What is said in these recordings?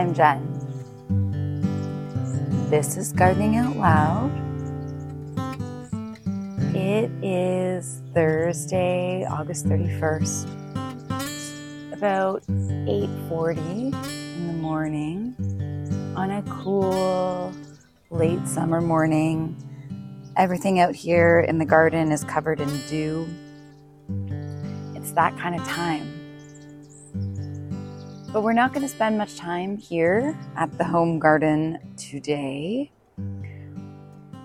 I'm Jen. This is Gardening Out Loud. It is Thursday, August 31st. About 8:40 in the morning on a cool late summer morning. Everything out here in the garden is covered in dew. It's that kind of time. But we're not going to spend much time here at the home garden today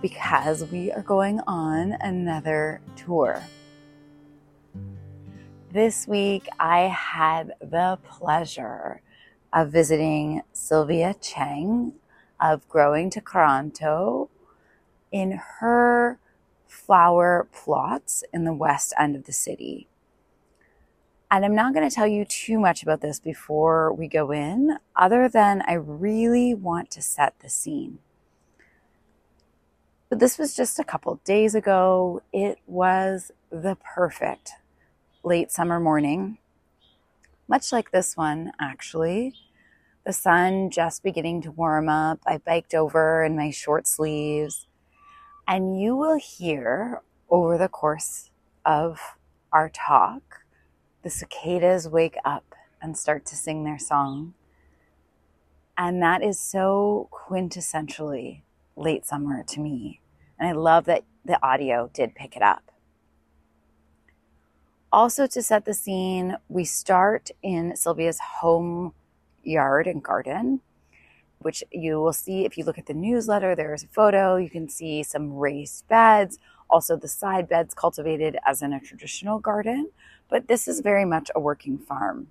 because we are going on another tour. This week, I had the pleasure of visiting Sylvia Cheng of Growing Tkaronto in her flower plots in the west end of the city. And I'm not going to tell you too much about this before we go in, other than I really want to set the scene. But this was just a couple days ago. It was the perfect late summer morning, much like this one, actually. The sun just beginning to warm up. I biked over in my short sleeves, and you will hear over the course of our talk the cicadas wake up and start to sing their song. And that is so quintessentially late summer to me. And I love that the audio did pick it up. Also, to set the scene, we start in Sylvia's home yard and garden, which you will see if you look at the newsletter. There's a photo. You can see some raised beds, also the side beds cultivated as in a traditional garden, but this is very much a working farm.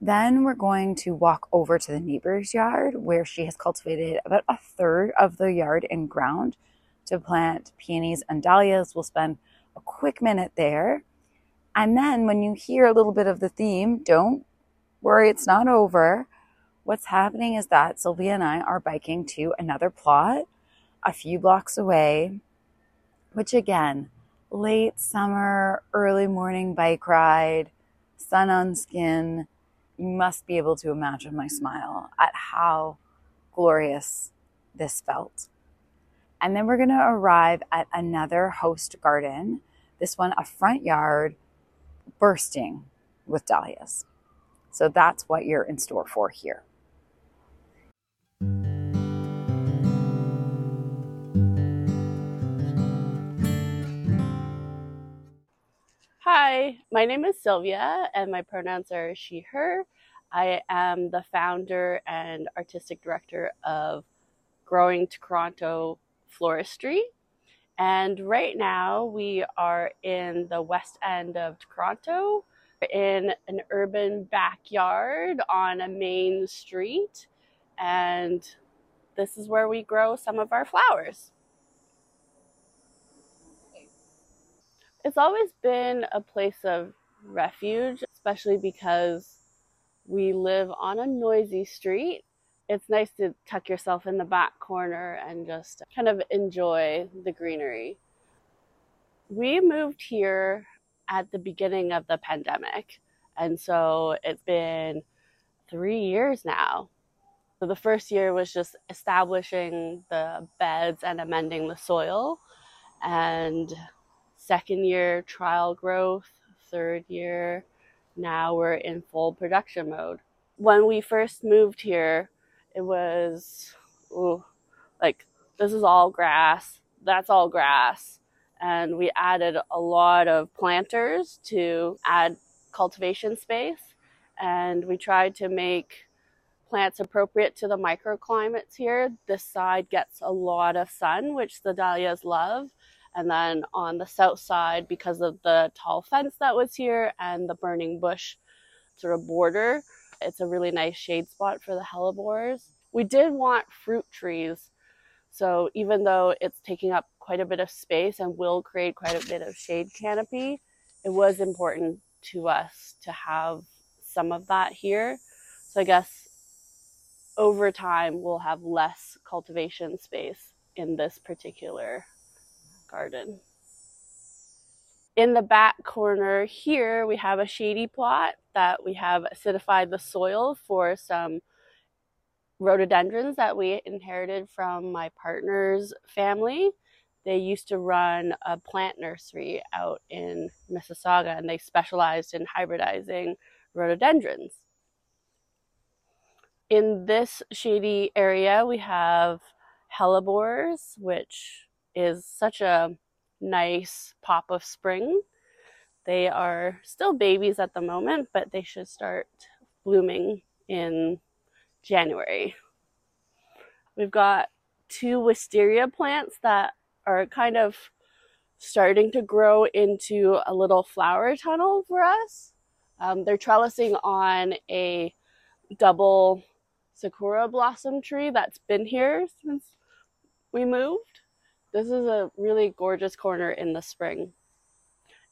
Then we're going to walk over to the neighbor's yard where she has cultivated about a third of the yard and ground to plant peonies and dahlias. We'll spend a quick minute there. And then when you hear a little bit of the theme, don't worry, it's not over. What's happening is that Sylvia and I are biking to another plot a few blocks away, which again, late summer, early morning bike ride, sun on skin. You must be able to imagine my smile at how glorious this felt. And then we're going to arrive at another host garden, this one a front yard bursting with dahlias. So that's what you're in store for here. Hi, my name is Sylvia, and my pronouns are she, her. I am the founder and artistic director of Growing Tkaronto Floristry. And right now, we are in the west end of Toronto, in an urban backyard on a main street. And this is where we grow some of our flowers. It's always been a place of refuge, especially because we live on a noisy street. It's nice to tuck yourself in the back corner and just kind of enjoy the greenery. We moved here at the beginning of the pandemic, and so it's been three years now. So the first year was just establishing the beds and amending the soil. And second year trial growth, third year, now we're in full production mode. When we first moved here, it was ooh, like this is all grass, that's all grass. And we added a lot of planters to add cultivation space. And we tried to make plants appropriate to the microclimates here. This side gets a lot of sun, which the dahlias love. And then on the south side, because of the tall fence that was here and the burning bush sort of border, it's a really nice shade spot for the hellebores. We did want fruit trees. So even though it's taking up quite a bit of space and will create quite a bit of shade canopy, it was important to us to have some of that here. So I guess over time we'll have less cultivation space in this particular garden. In the back corner here, we have a shady plot that we have acidified the soil for some rhododendrons that we inherited from my partner's family. They used to run a plant nursery out in Mississauga and they specialized in hybridizing rhododendrons. In this shady area, we have hellebores, which is such a nice pop of spring. They are still babies at the moment, but they should start blooming in January. We've got two wisteria plants that are kind of starting to grow into a little flower tunnel for us. Um, they're trellising on a double sakura blossom tree that's been here since we moved. This is a really gorgeous corner in the spring.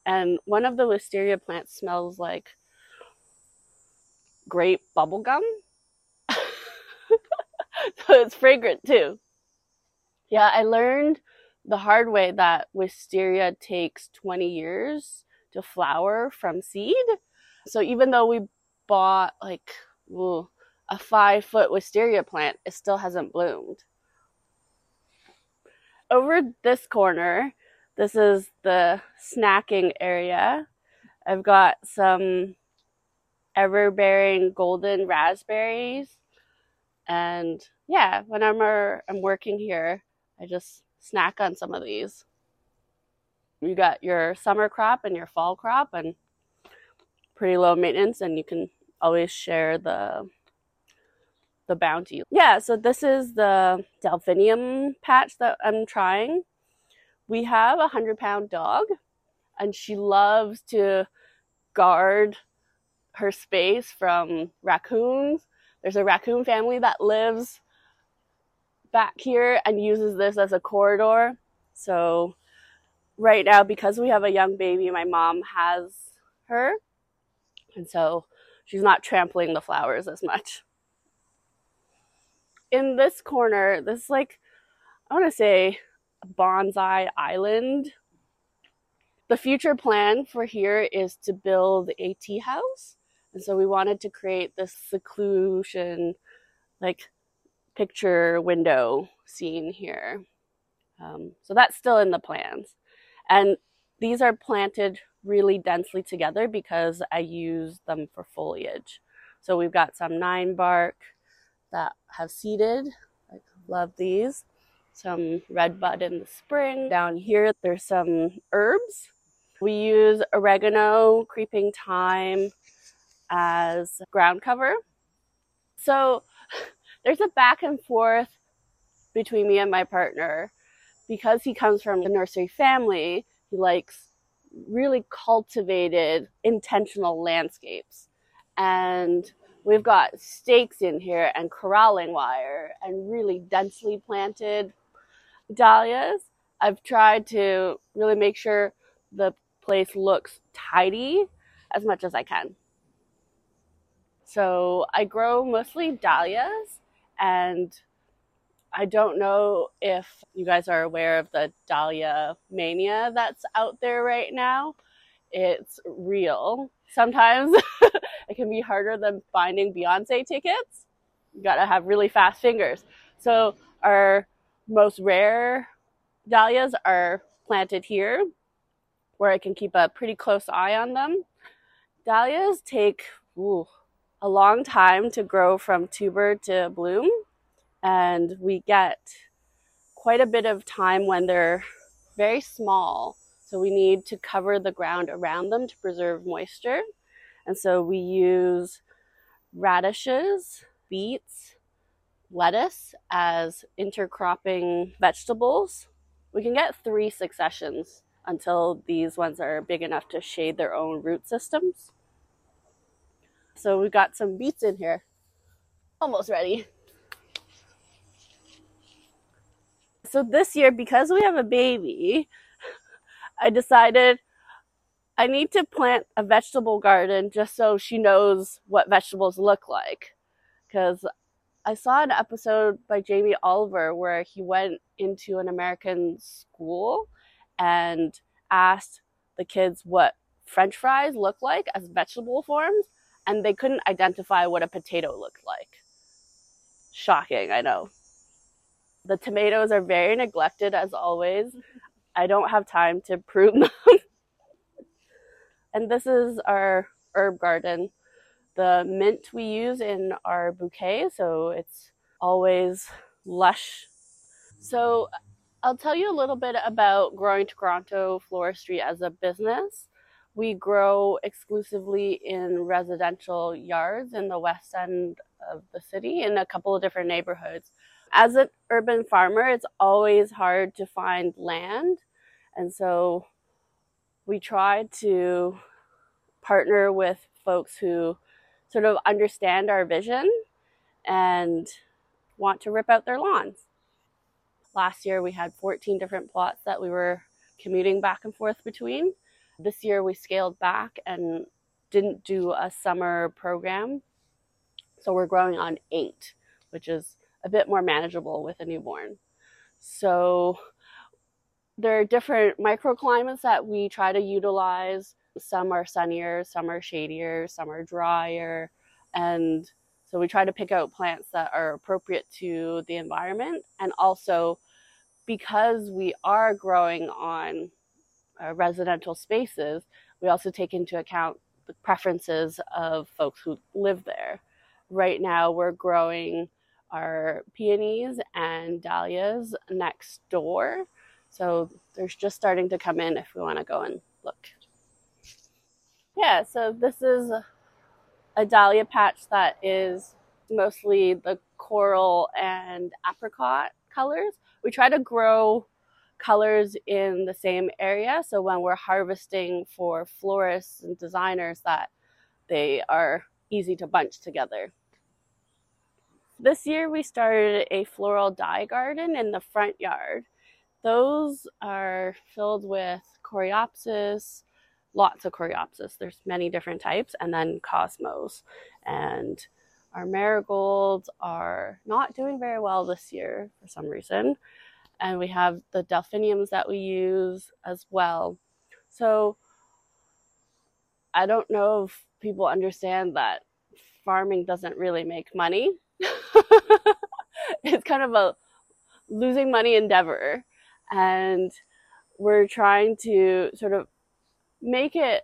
And one of the wisteria plants smells like grape bubblegum. so it's fragrant too. Yeah, I learned the hard way that wisteria takes 20 years to flower from seed. So even though we bought like ooh, a five foot wisteria plant, it still hasn't bloomed over this corner, this is the snacking area. I've got some ever bearing golden raspberries. And yeah, whenever uh, I'm working here, I just snack on some of these. You got your summer crop and your fall crop, and pretty low maintenance, and you can always share the the bounty. Yeah, so this is the delphinium patch that I'm trying. We have a hundred pound dog and she loves to guard her space from raccoons. There's a raccoon family that lives back here and uses this as a corridor. So right now, because we have a young baby, my mom has her. And so she's not trampling the flowers as much in this corner, this is like, I want to say bonsai island. The future plan for here is to build a tea house. And so we wanted to create this seclusion, like picture window scene here. Um, so that's still in the plans. And these are planted really densely together because I use them for foliage. So we've got some nine bark, that have seeded. I love these. Some red bud in the spring. Down here, there's some herbs. We use oregano, creeping thyme as ground cover. So there's a back and forth between me and my partner. Because he comes from the nursery family, he likes really cultivated, intentional landscapes. And We've got stakes in here and corralling wire and really densely planted dahlias. I've tried to really make sure the place looks tidy as much as I can. So I grow mostly dahlias and I don't know if you guys are aware of the dahlia mania that's out there right now. It's real. Sometimes it can be harder than finding Beyonce tickets. You gotta have really fast fingers. So our most rare dahlias are planted here where I can keep a pretty close eye on them. Dahlias take ooh, a long time to grow from tuber to bloom, and we get quite a bit of time when they're very small. So we need to cover the ground around them to preserve moisture. And so we use radishes, beets, lettuce as intercropping vegetables. We can get three successions until these ones are big enough to shade their own root systems. So we've got some beets in here. Almost ready. So this year, because we have a baby, I decided I need to plant a vegetable garden just so she knows what vegetables look like. Because I saw an episode by Jamie Oliver where he went into an American school and asked the kids what french fries look like as vegetable forms, and they couldn't identify what a potato looked like. Shocking, I know. The tomatoes are very neglected as always. I don't have time to prune them. And this is our herb garden. The mint we use in our bouquet, so it's always lush. So I'll tell you a little bit about growing Tkaronto floristry as a business. We grow exclusively in residential yards in the west end of the city in a couple of different neighborhoods. As an urban farmer, it's always hard to find land. And so we try to partner with folks who sort of understand our vision and want to rip out their lawns. Last year we had 14 different plots that we were commuting back and forth between. This year we scaled back and didn't do a summer program. So we're growing on eight, which is a bit more manageable with a newborn. So there are different microclimates that we try to utilize. Some are sunnier, some are shadier, some are drier. And so we try to pick out plants that are appropriate to the environment. And also, because we are growing on uh, residential spaces, we also take into account the preferences of folks who live there. Right now, we're growing our peonies and dahlias next door. So they're just starting to come in if we want to go and look. Yeah, so this is a dahlia patch that is mostly the coral and apricot colors. We try to grow colors in the same area. So when we're harvesting for florists and designers that they are easy to bunch together. This year we started a floral dye garden in the front yard. Those are filled with coreopsis, lots of coreopsis. There's many different types, and then cosmos. And our marigolds are not doing very well this year for some reason. And we have the delphiniums that we use as well. So I don't know if people understand that farming doesn't really make money. it's kind of a losing money endeavor. And we're trying to sort of make it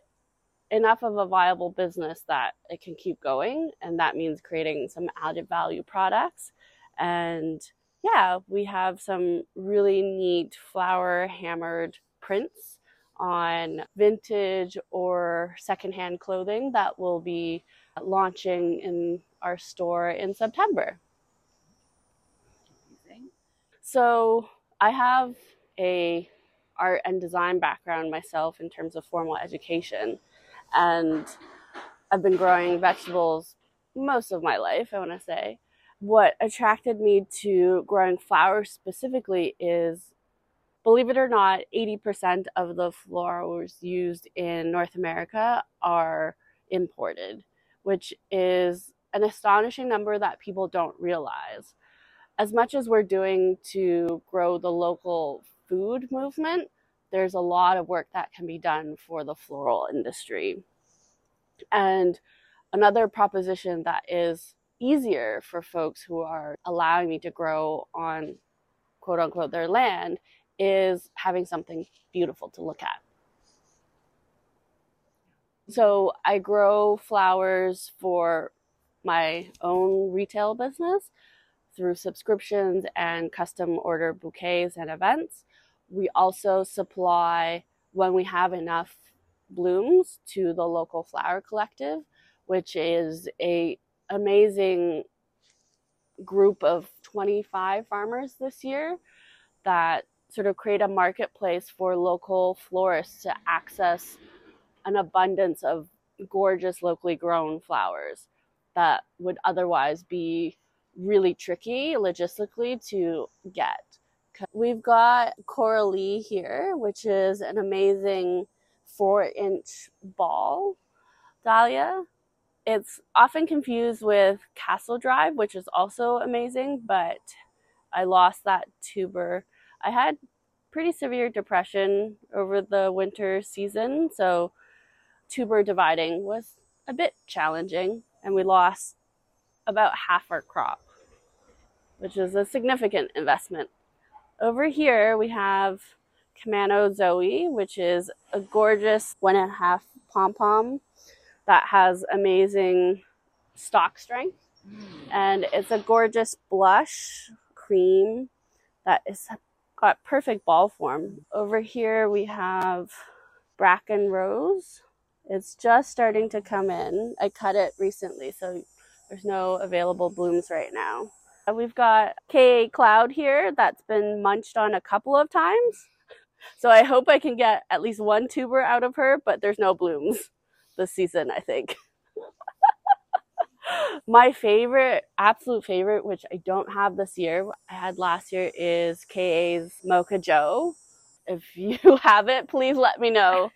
enough of a viable business that it can keep going. And that means creating some added value products. And yeah, we have some really neat flower hammered prints on vintage or secondhand clothing that will be launching in our store in September. So I have a art and design background myself in terms of formal education and I've been growing vegetables most of my life, I want to say. What attracted me to growing flowers specifically is believe it or not, 80% of the flowers used in North America are imported, which is an astonishing number that people don't realize. As much as we're doing to grow the local food movement, there's a lot of work that can be done for the floral industry. And another proposition that is easier for folks who are allowing me to grow on quote unquote their land is having something beautiful to look at. So I grow flowers for my own retail business through subscriptions and custom order bouquets and events. We also supply when we have enough blooms to the local flower collective, which is a amazing group of 25 farmers this year that sort of create a marketplace for local florists to access an abundance of gorgeous locally grown flowers that would otherwise be really tricky logistically to get. We've got Coralie here, which is an amazing four inch ball dahlia. It's often confused with Castle Drive, which is also amazing, but I lost that tuber. I had pretty severe depression over the winter season, so tuber dividing was a bit challenging, and we lost about half our crop. which is a significant investment. Over here we have Camano Zoe, which is a gorgeous one and a half pom pom that has amazing stalk strength. And it's a gorgeous blush cream that is got perfect ball form. Over here we have Bracken Rose. It's just starting to come in. I cut it recently, so there's no available blooms right now. Uh, we've got KA Cloud here that's been munched on a couple of times. So I hope I can get at least one tuber out of her, but there's no blooms this season, I think. My favorite, absolute favorite, which I don't have this year, I had last year, is KA's Mocha Jo. If you have it, please let me know.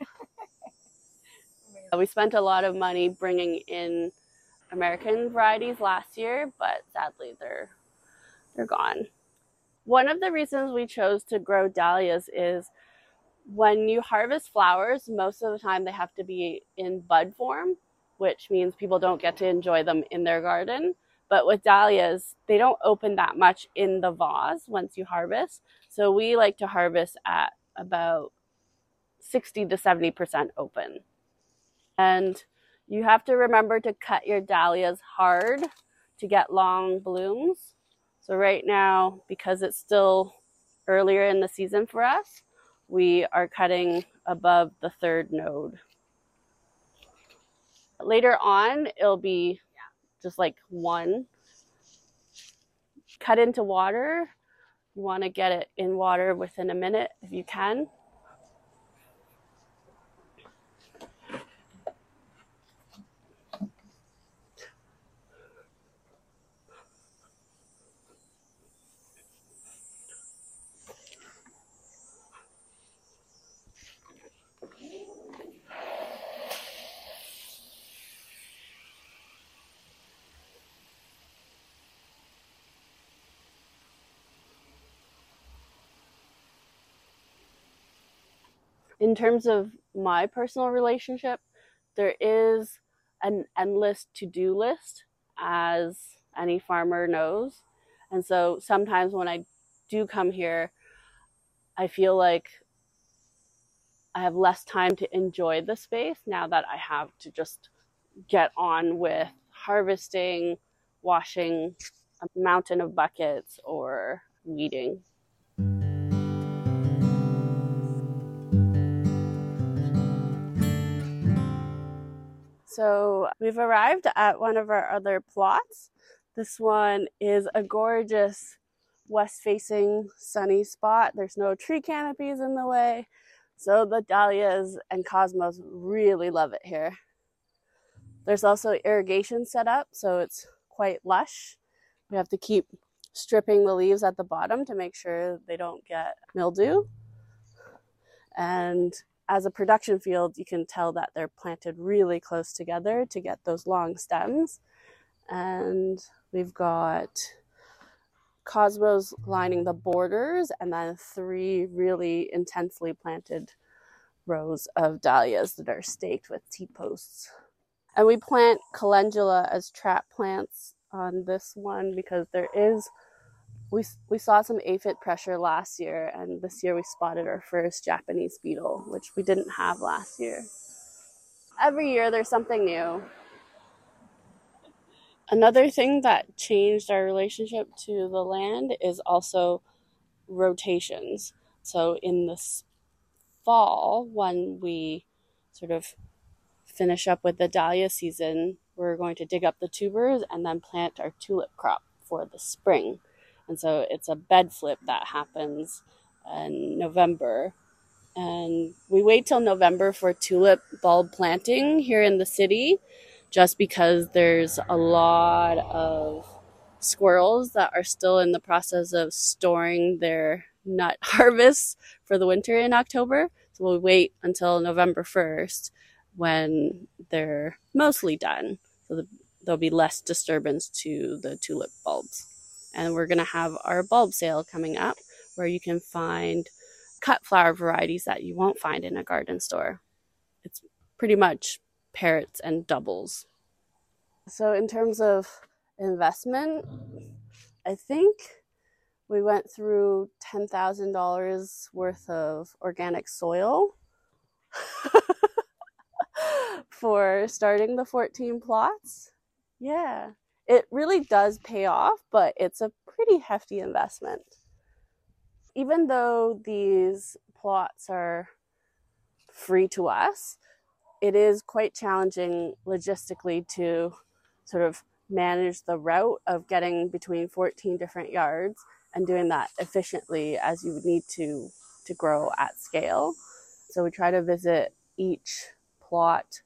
we spent a lot of money bringing in American varieties last year, but sadly they're they're gone. One of the reasons we chose to grow dahlias is when you harvest flowers, most of the time they have to be in bud form, which means people don't get to enjoy them in their garden. But with dahlias, they don't open that much in the vase once you harvest. So we like to harvest at about 60 to 70% open. And you have to remember to cut your dahlias hard to get long blooms. So right now, because it's still earlier in the season for us, we are cutting above the third node. Later on, it'll be just like one. Cut into water. You want to get it in water within a minute if you can. In terms of my personal relationship, there is an endless to do list, as any farmer knows. And so sometimes when I do come here, I feel like I have less time to enjoy the space now that I have to just get on with harvesting, washing a mountain of buckets, or weeding. So we've arrived at one of our other plots. This one is a gorgeous west facing sunny spot. There's no tree canopies in the way. So the dahlias and cosmos really love it here. There's also irrigation set up, so it's quite lush. We have to keep stripping the leaves at the bottom to make sure they don't get mildew. And as a production field, you can tell that they're planted really close together to get those long stems. And we've got cosmos lining the borders, and then three really intensely planted rows of dahlias that are staked with T posts. And we plant calendula as trap plants on this one because there is we we saw some aphid pressure last year, and this year we spotted our first Japanese beetle, which we didn't have last year. Every year there's something new. Another thing that changed our relationship to the land is also rotations. So in this fall, when we sort of finish up with the dahlia season, we're going to dig up the tubers and then plant our tulip crop for the spring. And so it's a bed flip that happens in November. And we wait till November for tulip bulb planting here in the city just because there's a lot of squirrels that are still in the process of storing their nut harvests for the winter in October. So we'll wait until November 1st when they're mostly done. So there'll be less disturbance to the tulip bulbs and we're going to have our bulb sale coming up where you can find cut flower varieties that you won't find in a garden store. It's pretty much parrots and doubles. So, in terms of investment, I think we went through $10,000 worth of organic soil for starting the 14 plots. Yeah, it really does pay off, but it's a pretty hefty investment. Even though these plots are free to us, it is quite challenging logistically to sort of manage the route of getting between 14 different yards and doing that efficiently as you would need to to grow at scale. So we try to visit each plot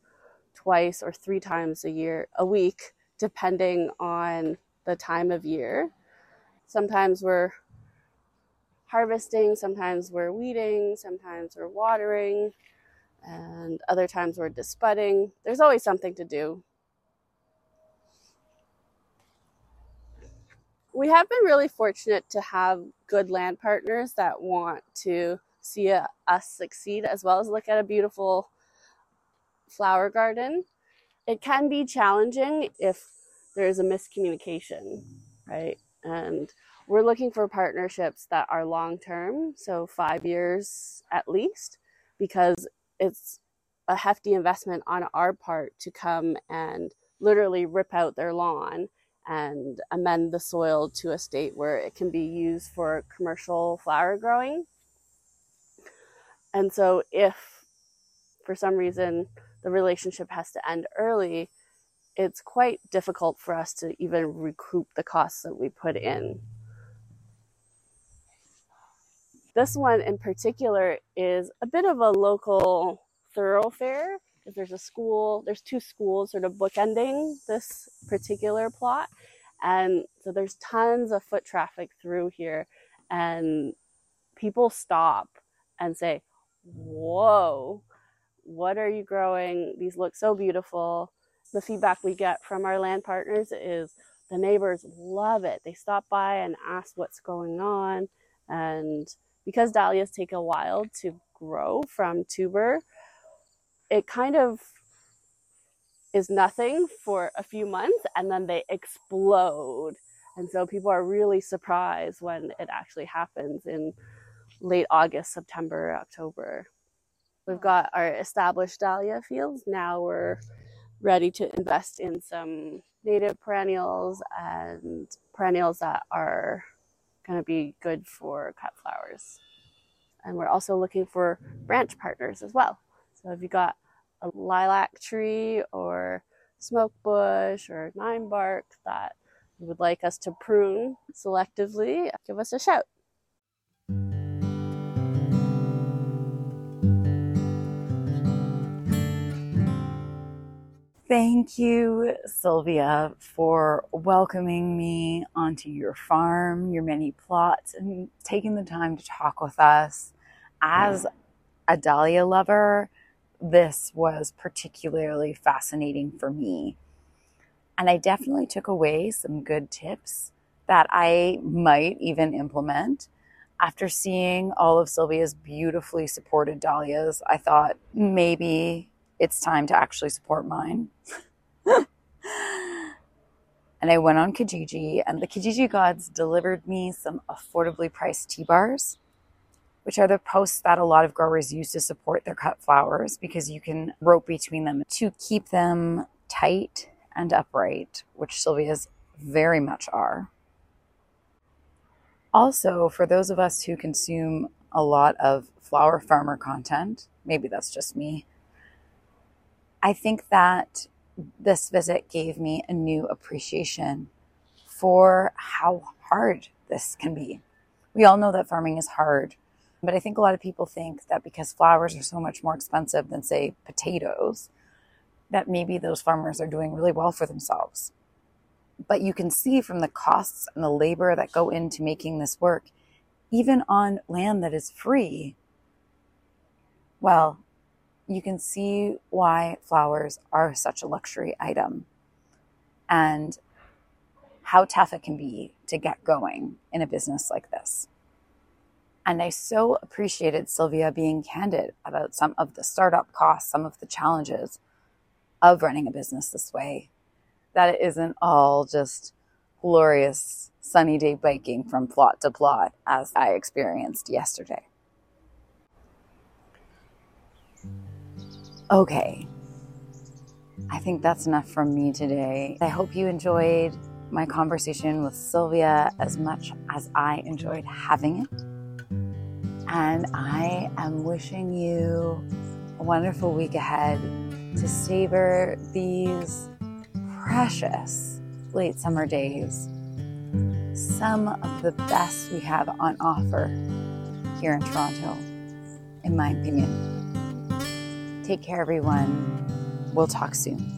twice or three times a year a week depending on the time of year. Sometimes we're harvesting, sometimes we're weeding, sometimes we're watering, and other times we're disbudding. There's always something to do. We have been really fortunate to have good land partners that want to see us succeed as well as look at a beautiful flower garden. It can be challenging if there's a miscommunication, right? And we're looking for partnerships that are long term, so five years at least, because it's a hefty investment on our part to come and literally rip out their lawn and amend the soil to a state where it can be used for commercial flower growing. And so, if for some reason the relationship has to end early, it's quite difficult for us to even recoup the costs that we put in. This one in particular is a bit of a local thoroughfare there's a school, there's two schools sort of bookending this particular plot. And so there's tons of foot traffic through here, and people stop and say, Whoa, what are you growing? These look so beautiful. The feedback we get from our land partners is the neighbors love it. They stop by and ask what's going on. And because dahlias take a while to grow from tuber, it kind of is nothing for a few months and then they explode. And so people are really surprised when it actually happens in late August, September, October. We've got our established dahlia fields. Now we're ready to invest in some native perennials and perennials that are going to be good for cut flowers. And we're also looking for branch partners as well. So if you got a lilac tree or smoke bush or nine bark that you would like us to prune selectively, give us a shout. Thank you, Sylvia, for welcoming me onto your farm, your many plots, and taking the time to talk with us. As a dahlia lover, this was particularly fascinating for me. And I definitely took away some good tips that I might even implement. After seeing all of Sylvia's beautifully supported dahlias, I thought maybe it's time to actually support mine. and I went on Kijiji, and the Kijiji gods delivered me some affordably priced T-bars, which are the posts that a lot of growers use to support their cut flowers because you can rope between them to keep them tight and upright, which Sylvia's very much are. Also, for those of us who consume a lot of flower farmer content, maybe that's just me, I think that this visit gave me a new appreciation for how hard this can be. We all know that farming is hard, but I think a lot of people think that because flowers are so much more expensive than, say, potatoes, that maybe those farmers are doing really well for themselves. But you can see from the costs and the labor that go into making this work, even on land that is free, well, you can see why flowers are such a luxury item and how tough it can be to get going in a business like this. And I so appreciated Sylvia being candid about some of the startup costs, some of the challenges of running a business this way, that it isn't all just glorious sunny day biking from plot to plot as I experienced yesterday. Okay, I think that's enough from me today. I hope you enjoyed my conversation with Sylvia as much as I enjoyed having it. And I am wishing you a wonderful week ahead to savor these precious late summer days. Some of the best we have on offer here in Toronto, in my opinion. Take care, everyone. We'll talk soon.